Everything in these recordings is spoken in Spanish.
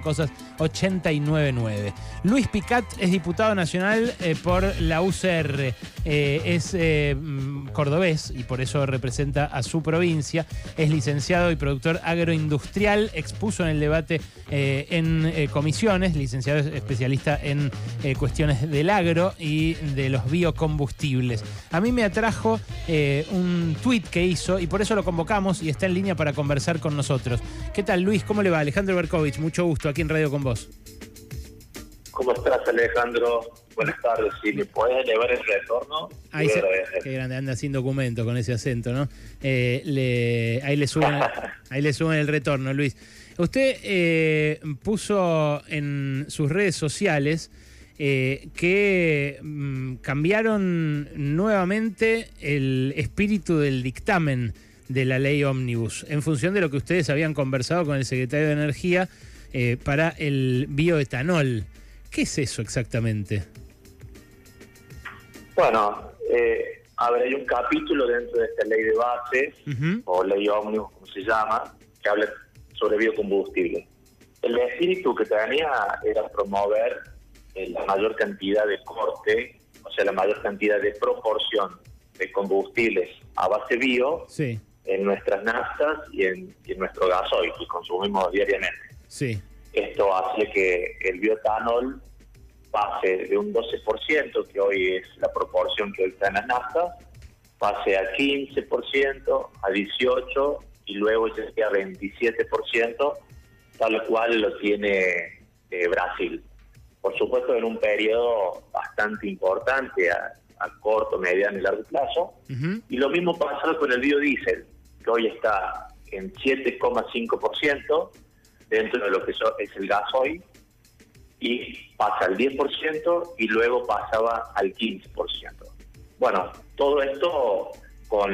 Cosas 899. Luis Picat es diputado nacional eh, por la UCR. Eh, es eh, mm, cordobés y por eso representa a su provincia. Es licenciado y productor agroindustrial. Expuso en el debate en comisiones. Licenciado es especialista en cuestiones del agro y de los biocombustibles. A mí me atrajo un tuit que hizo y por eso lo convocamos y está en línea para conversar con nosotros. ¿Qué tal, Luis? ¿Cómo le va? Alejandro Berkovich, mucho gusto aquí en Radio con vos. ¿Cómo estás, Alejandro? Buenas tardes. Si me puedes elevar el retorno, Ahí se- qué grande, anda sin documento con ese acento, ¿no? Eh, le- ahí, le suben, ahí le suben el retorno, Luis. Usted eh, puso en sus redes sociales eh, que mm, cambiaron nuevamente el espíritu del dictamen de la ley Omnibus en función de lo que ustedes habían conversado con el secretario de Energía eh, para el bioetanol. ¿Qué es eso exactamente? Bueno, eh, a ver, hay un capítulo dentro de esta ley de base, o ley ómnibus, como se llama, que habla sobre biocombustible. El espíritu que tenía era promover eh, la mayor cantidad de corte, o sea, la mayor cantidad de proporción de combustibles a base bio Sí, en nuestras naftas y en, y en nuestro gasoil que consumimos diariamente. sí. Esto hace que el bioetanol pase de un 12%, que hoy es la proporción que hoy está en las naftas, pase a 15%, a 18% y luego llegue a 27%, tal cual lo tiene eh, Brasil. Por supuesto, en un periodo bastante importante, a, a corto, mediano y largo plazo. Ujú. Y lo mismo pasa con el biodiesel, que hoy está en 7,5% dentro de lo que es el gasoil, y pasa al 10% y luego pasaba al 15%. Bueno, todo esto con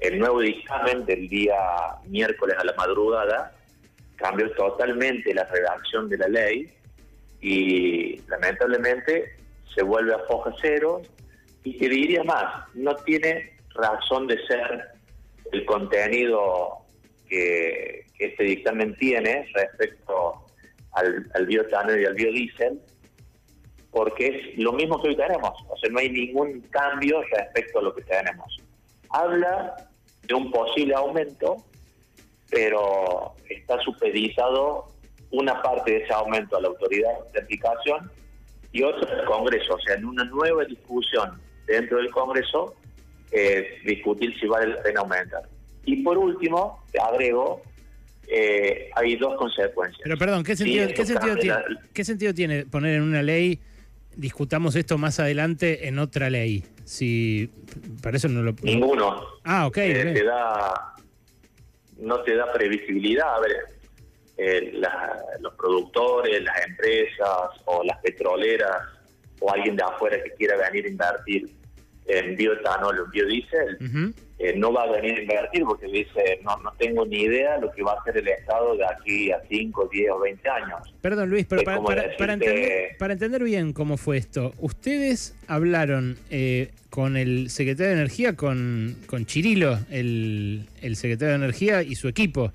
el nuevo dictamen del día miércoles a la madrugada cambió totalmente la redacción de la ley y lamentablemente se vuelve a foja cero y te diría más, no tiene razón de ser el contenido que, este dictamen tiene respecto al, al y al biodiesel, porque es lo mismo que hoy tenemos, o sea, no hay ningún cambio respecto a lo que tenemos. Habla de un posible aumento, pero está supeditado una parte de ese aumento a la autoridad de aplicación y otra al Congreso, o sea, en una nueva discusión dentro del Congreso, eh, discutir si vale la pena aumentar. Y por último, te agrego, eh, hay dos consecuencias. Pero perdón, ¿qué sentido, esto ¿qué, sentido cambia tiene, la- ¿qué sentido tiene poner en una ley, discutamos esto más adelante en otra ley? Si para eso no lo... Ninguno. Ah, ok. Eh, ok. te da, no te da previsibilidad. A ver, eh, la- los productores, las empresas o las petroleras o alguien de afuera que quiera venir a invertir en bioetanol o en biodiesel. Eh, no va a venir a invertir porque dice, no, no tengo ni idea lo que va a hacer el Estado de aquí a 5, 10 o 20 años. Perdón, Luis, pero para, para- decirte- para entender, para entender bien cómo fue esto, ustedes hablaron eh, con el secretario de Energía, con, con Chirilo, el, el secretario de Energía y su equipo,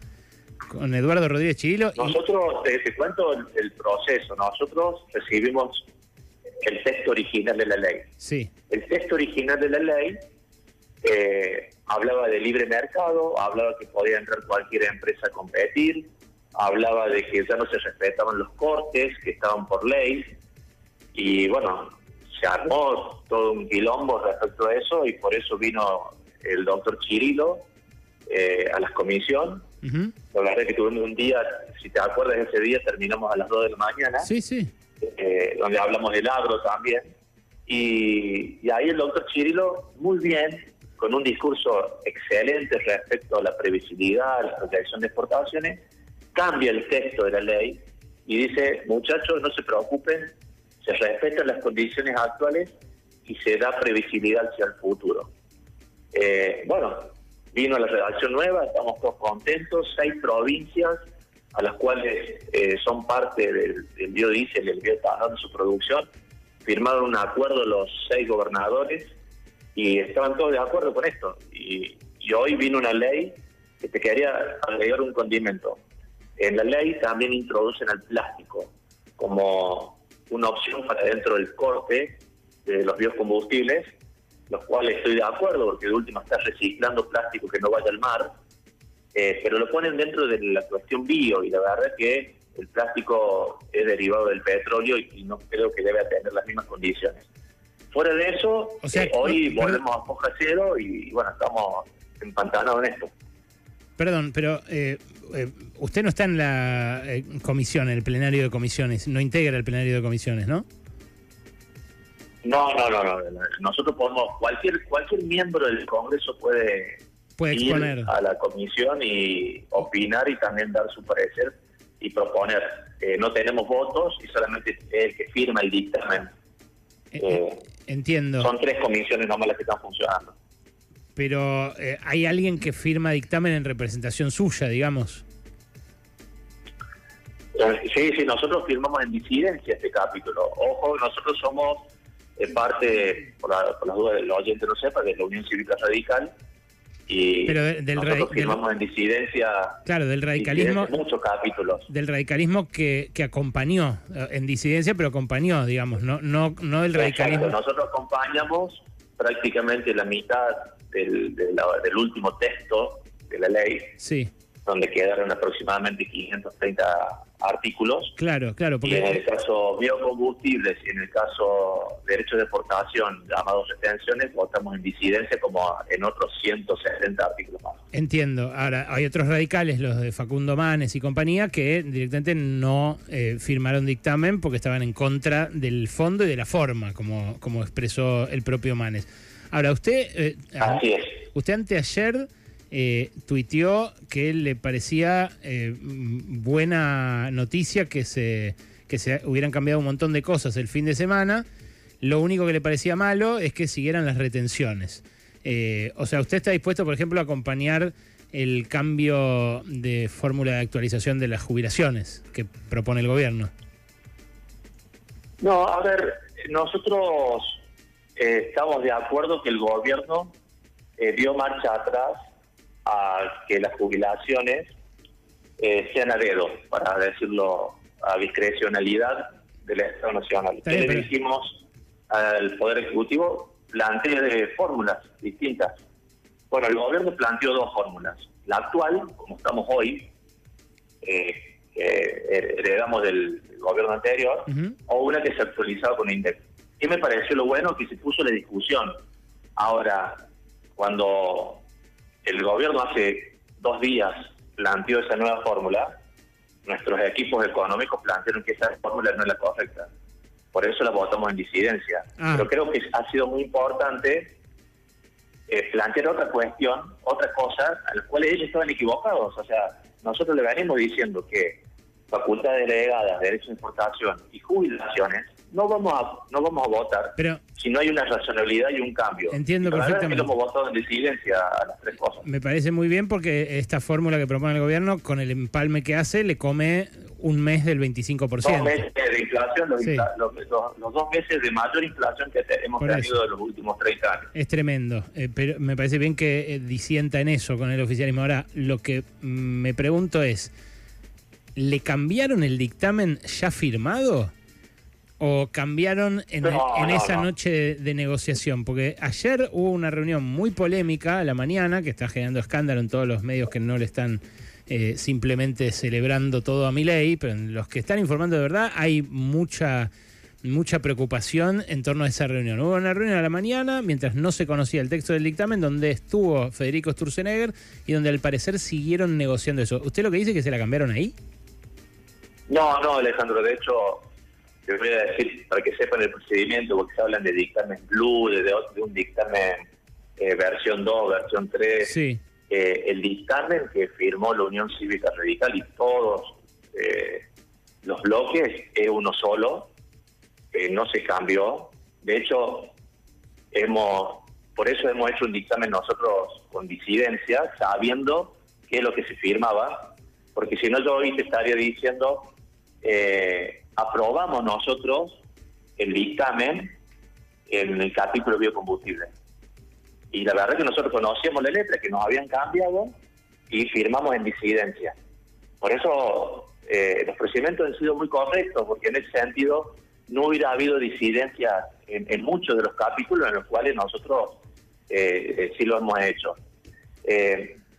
con Eduardo Rodríguez Chirilo. y- Nosotros, te, te cuento el, el proceso, nosotros recibimos el texto original de la ley. sí, El texto original de la ley eh, hablaba de libre mercado, hablaba que podía entrar cualquier empresa a competir, hablaba de que ya no se respetaban los cortes que estaban por ley y bueno, se armó todo un quilombo respecto a eso y por eso vino el doctor Chirilo eh, a la comisión. ujú. La verdad es que tuvimos un día, si te acuerdas, ese día terminamos a las 2 de la mañana sí, sí. eh, donde hablamos del agro también. Y, y ahí el doctor Chirilo, muy bien, con un discurso excelente respecto a la previsibilidad, a la protección de exportaciones, cambia el texto de la ley y dice, muchachos, no se preocupen, se respetan las condiciones actuales y se da previsibilidad hacia el futuro. Eh, bueno, vino la redacción nueva, estamos todos contentos, seis provincias a las cuales eh, son parte del, del biodiesel el bioetanol en su producción, firmaron un acuerdo los seis gobernadores y estaban todos de acuerdo con esto. Y, hoy vino una ley que te quería agregar un condimento. en la ley también introducen el plástico como una opción para dentro del corte de los biocombustibles, los cuales estoy de acuerdo porque de última está reciclando plástico que no vaya al mar, eh, pero lo ponen dentro de la cuestión bio y la verdad es que el plástico es derivado del petróleo y, no creo que debe tener las mismas condiciones. Fuera de eso, eh, hoy volvemos a foja cero y bueno, estamos empantanados en esto. Perdón, pero eh, usted no está en la comisión, en el plenario de comisiones, no integra el plenario de comisiones, ¿no? No, no, no, no. Nosotros podemos, cualquier cualquier miembro del Congreso puede, puede exponer. a la comisión y opinar y también dar su parecer y proponer. Eh, no tenemos votos y solamente el que firma el dictamen. Eh, eh, entiendo. Son tres comisiones nomás las que están funcionando. Pero hay alguien que firma dictamen en representación suya, digamos. Sí, sí, nosotros firmamos en disidencia este capítulo. Ojo, nosotros somos en parte, por, la, por las dudas del oyente no sepa, de la Unión Cívica Radical. Y Pero del, nosotros firmamos en disidencia. Claro, del radicalismo. Muchos capítulos. Del radicalismo que, que acompañó, eh, en disidencia, pero acompañó, digamos, no, no, no del radicalismo. Nosotros acompañamos prácticamente la mitad del, del último texto de la ley. Sí. Donde quedaron aproximadamente 530 artículos. Claro, claro. Porque... Y en el caso biocombustibles y en el caso derechos de exportación, llamados retenciones, votamos en disidencia como en otros 170 artículos más. Entiendo. Ahora, hay otros radicales, los de Facundo Manes y compañía, que directamente no eh, firmaron dictamen porque estaban en contra del fondo y de la forma, como, como expresó el propio Manes. Ahora, usted... Eh, Así es. Usted anteayer eh, tuiteó que le parecía eh, buena noticia que se, que se hubieran cambiado un montón de cosas el fin de semana. Lo único que le parecía malo es que siguieran las retenciones. Eh, o sea, ¿usted está dispuesto, por ejemplo, a acompañar el cambio de fórmula de actualización de las jubilaciones que propone el gobierno? No, a ver, nosotros eh, estamos de acuerdo que el gobierno dio marcha atrás a que las jubilaciones eh, sean a dedo, para decirlo a discrecionalidad del Estado Nacional. ¿Qué le dijimos al Poder Ejecutivo? Plantea de fórmulas distintas. Bueno, el gobierno planteó dos fórmulas. La actual, como estamos hoy, eh, heredamos del, gobierno anterior, o una que se actualizaba con INDEC. ¿Qué me pareció lo bueno? Que se puso la discusión. Ahora, cuando el gobierno hace dos días planteó esa nueva fórmula, nuestros equipos económicos plantearon que esa fórmula no es la correcta. Por eso la votamos en disidencia. Ah. Pero creo que ha sido muy importante eh, plantear otra cuestión, otra cosa, a la cual ellos estaban equivocados. O sea, nosotros le venimos diciendo que facultades delegadas, derechos de importación y jubilaciones no vamos a no vamos a votar pero si no hay una razonabilidad y un cambio. Entiendo perfectamente. Que hemos votado en disidencia a las tres cosas. Me parece muy bien porque esta fórmula que propone el gobierno, con el empalme que hace, le come un mes del 25%. Dos meses de inflación, los, dos meses de mayor inflación que hemos tenido en los últimos 30 años. Es tremendo, eh, pero me parece bien que eh, disienta en eso con el oficialismo. Ahora, lo que mm, me pregunto es, ¿le cambiaron el dictamen ya firmado? O cambiaron en, esa noche de, negociación? Porque ayer hubo una reunión muy polémica a la mañana que está generando escándalo en todos los medios que no le están eh, simplemente celebrando todo a mi ley, pero en los que están informando de verdad hay mucha mucha preocupación en torno a esa reunión. Hubo una reunión a la mañana mientras no se conocía el texto del dictamen donde estuvo Federico Sturzenegger y donde al parecer siguieron negociando eso. ¿Usted lo que dice es que se la cambiaron ahí? No, no, Alejandro. De hecho, te voy a decir para que sepan el procedimiento, porque se hablan de dictamen blue, de, un dictamen eh, versión 2, versión 3. Sí. Eh, el dictamen que firmó la Unión Cívica Radical y todos eh, los bloques es uno solo, no se cambió. De hecho, hemos por eso hemos hecho un dictamen nosotros con disidencia, sabiendo qué es lo que se firmaba, porque si no yo hoy te estaría diciendo eh, aprobamos nosotros el dictamen en el capítulo biocombustible. Y la verdad es que nosotros conocíamos la letra, que nos habían cambiado y firmamos en disidencia. Por eso eh, los procedimientos han sido muy correctos, porque en ese sentido no hubiera habido disidencia en, muchos de los capítulos en los cuales nosotros eh, eh, sí lo hemos hecho.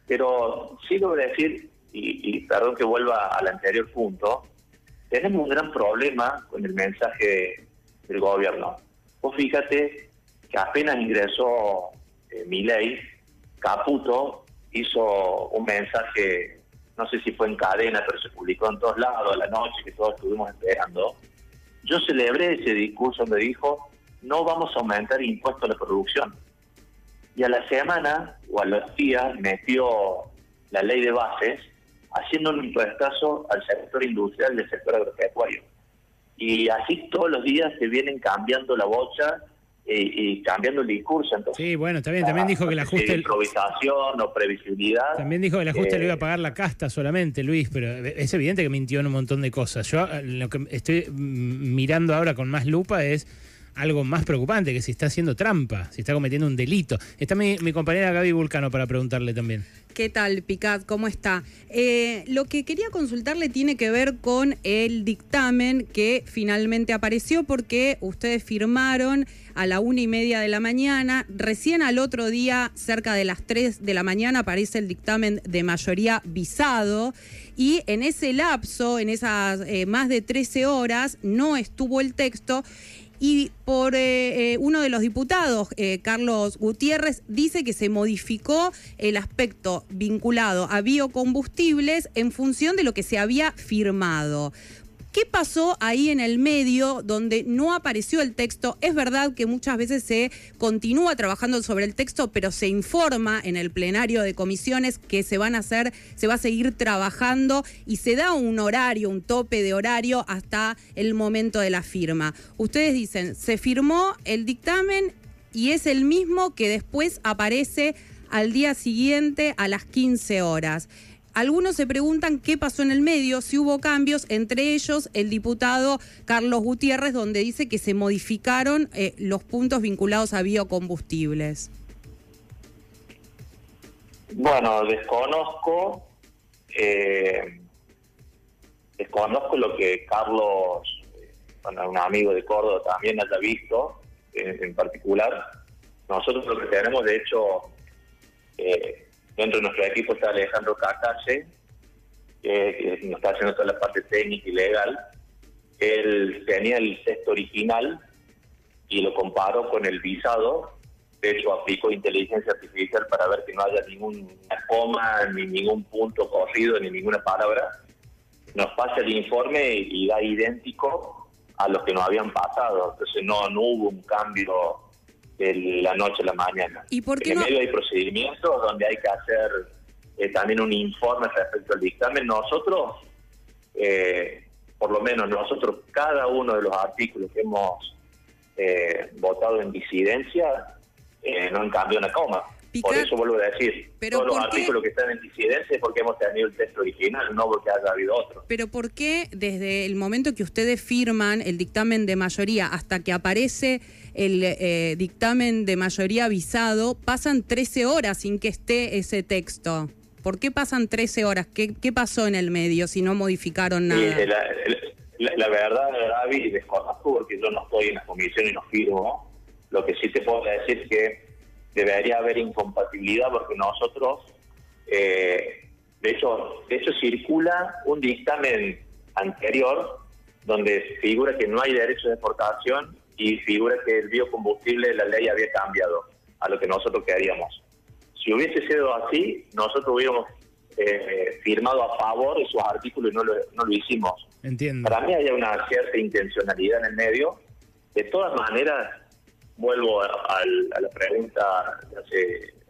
pero sí lo voy a decir, y, y perdón que vuelva al anterior punto, tenemos un gran problema con el mensaje del gobierno. Vos fíjate que apenas ingresó mi ley, Caputo hizo un mensaje no sé si fue en cadena, pero se publicó en todos lados a la noche, que todos estuvimos esperando. Yo celebré ese discurso donde dijo, no vamos a aumentar impuestos a la producción. Y a la semana o a los días metió la ley de bases, haciendo un impuestazo al sector industrial del sector agropecuario. Y así todos los días se vienen cambiando la bocha y, cambiando el discurso. Entonces, sí, bueno, también, también dijo que el ajuste... Improvisación o previsibilidad. También dijo que el ajuste le iba a eh, pagar la casta solamente, Luis, pero es evidente que mintió en un montón de cosas. Yo eh, lo que estoy mm, mirando ahora con más lupa es algo más preocupante, que si está haciendo trampa, si está cometiendo un delito. Está mi, compañera Gaby Vulcano para preguntarle también. ¿Qué tal, Picat? ¿Cómo está? Eh, lo que quería consultarle tiene que ver con el dictamen que finalmente apareció porque ustedes firmaron a la una y media de la mañana. Recién al otro día, cerca de las tres de la mañana, aparece el dictamen de mayoría visado. Y en ese lapso, en esas eh, más de 13 horas, no estuvo el texto y por eh, eh, uno de los diputados, eh, Carlos Gutiérrez, dice que se modificó el aspecto vinculado a biocombustibles en función de lo que se había firmado. ¿Qué pasó ahí en el medio donde no apareció el texto? Es verdad que muchas veces se continúa trabajando sobre el texto, pero se informa en el plenario de comisiones que se van a hacer, se va a seguir trabajando y se da un horario, un tope de horario hasta el momento de la firma. Ustedes dicen, se firmó el dictamen y es el mismo que después aparece al día siguiente a las 15 horas. Algunos se preguntan qué pasó en el medio, si hubo cambios, entre ellos el diputado Carlos Gutiérrez, donde dice que se modificaron eh, los puntos vinculados a biocombustibles. Bueno, desconozco, eh, desconozco lo que Carlos, un amigo de Córdoba también haya visto en particular. Nosotros lo que tenemos, de hecho, eh, Dentro de nuestro equipo está Alejandro Cacace, que, nos está haciendo toda la parte técnica y legal. Él tenía el texto original y lo comparó con el visado. De hecho, aplicó inteligencia artificial para ver que no haya ninguna coma, ni ningún punto corrido, ni ninguna palabra. Nos pasa el informe y da idéntico a los que nos habían pasado. Entonces no, no hubo un cambio de la noche a la mañana. ¿Y por qué en medio hay procedimientos donde hay que hacer eh, también un informe respecto al dictamen. Nosotros, eh, por lo menos nosotros, cada uno de los artículos que hemos eh, votado en disidencia, no han cambiado una coma. Por eso vuelvo a decir, todos los artículos que están en disidencia es porque hemos tenido el texto original, no porque haya habido otro. Pero ¿por qué desde el momento que ustedes firman el dictamen de mayoría hasta que aparece el eh, dictamen de mayoría avisado, pasan 13 horas sin que esté ese texto. ¿Por qué pasan 13 horas? ¿Qué, qué pasó en el medio si no modificaron nada? la, la, verdad, Gaby, desconozco porque yo no estoy en la comisión y no firmo. Lo que sí te puedo decir es que debería haber incompatibilidad porque nosotros, eh, de hecho, de hecho circula un dictamen anterior donde figura que no hay derecho de exportación y figura que el biocombustible de la ley había cambiado a lo que nosotros queríamos. Si hubiese sido así, nosotros hubiéramos eh, firmado a favor de sus artículos y no lo, no lo hicimos. Entiendo. Para mí hay una cierta intencionalidad en el medio. De todas maneras, vuelvo a, la pregunta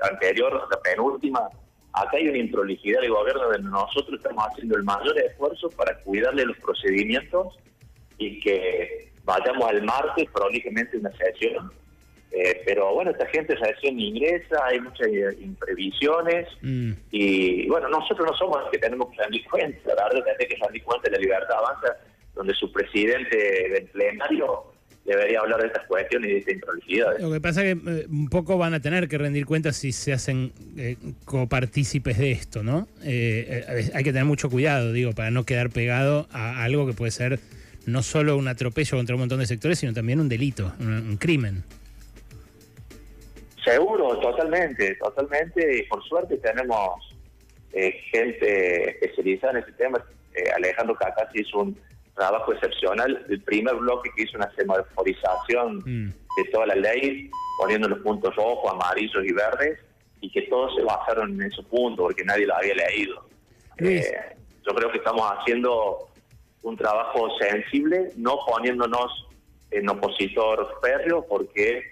anterior, la penúltima. Acá hay una improlijidad del gobierno donde nosotros estamos haciendo el mayor esfuerzo para cuidarle los procedimientos y que vayamos al martes prolijamente una sesión. Eh, pero bueno, esta gente sesión ingresa, hay muchas imprevisiones mm. y bueno, nosotros no somos los que tenemos que rendir cuenta, la verdad es que rendir cuenta de la libertad avanza, donde su presidente del plenario debería hablar de estas cuestiones y de esta improvisidad. Lo que pasa es que eh, un poco van a tener que rendir cuentas si se hacen eh, copartícipes de esto, ¿no? Eh, eh, hay que tener mucho cuidado, digo, para no quedar pegado a algo que puede ser no solo un atropello contra un montón de sectores, sino también un delito, un, un crimen. Seguro, totalmente, totalmente. Y por suerte tenemos gente especializada en ese tema. Alejandro Cacasi hizo un trabajo excepcional. El primer bloque que hizo una semaforización Mm. de toda la ley, poniendo los puntos rojos, amarillos y verdes, y que todos se basaron en esos puntos porque nadie lo había leído. Eh, yo creo que estamos haciendo un trabajo sensible, no poniéndonos en opositor férreo, porque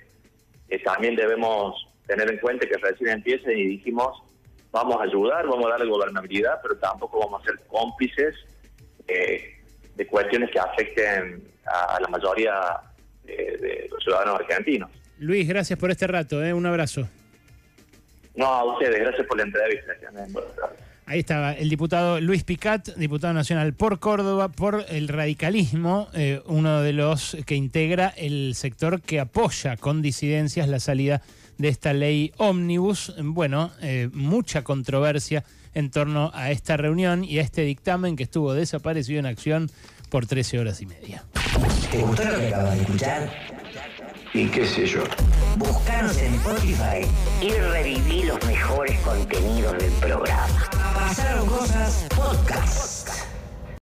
eh, también debemos tener en cuenta que recién empieza y dijimos, vamos a ayudar, vamos a darle gobernabilidad, pero tampoco vamos a ser cómplices eh, de cuestiones que afecten a, la mayoría de, de los ciudadanos argentinos. Luis, gracias por este rato, ¿eh? un abrazo. No, a ustedes, gracias por la entrevista. Ahí estaba el diputado Luis Picat, diputado nacional por Córdoba, por el radicalismo, eh, uno de los que integra el sector que apoya con disidencias la salida de esta ley ómnibus. Bueno, eh, mucha controversia en torno a esta reunión y a este dictamen que estuvo desaparecido en acción por 13 horas y media. ¿Te gustó lo que acabas de escuchar? Y qué sé yo. Búscanos en Spotify y reviví los mejores contenidos del programa. Pasaron cosas podcast.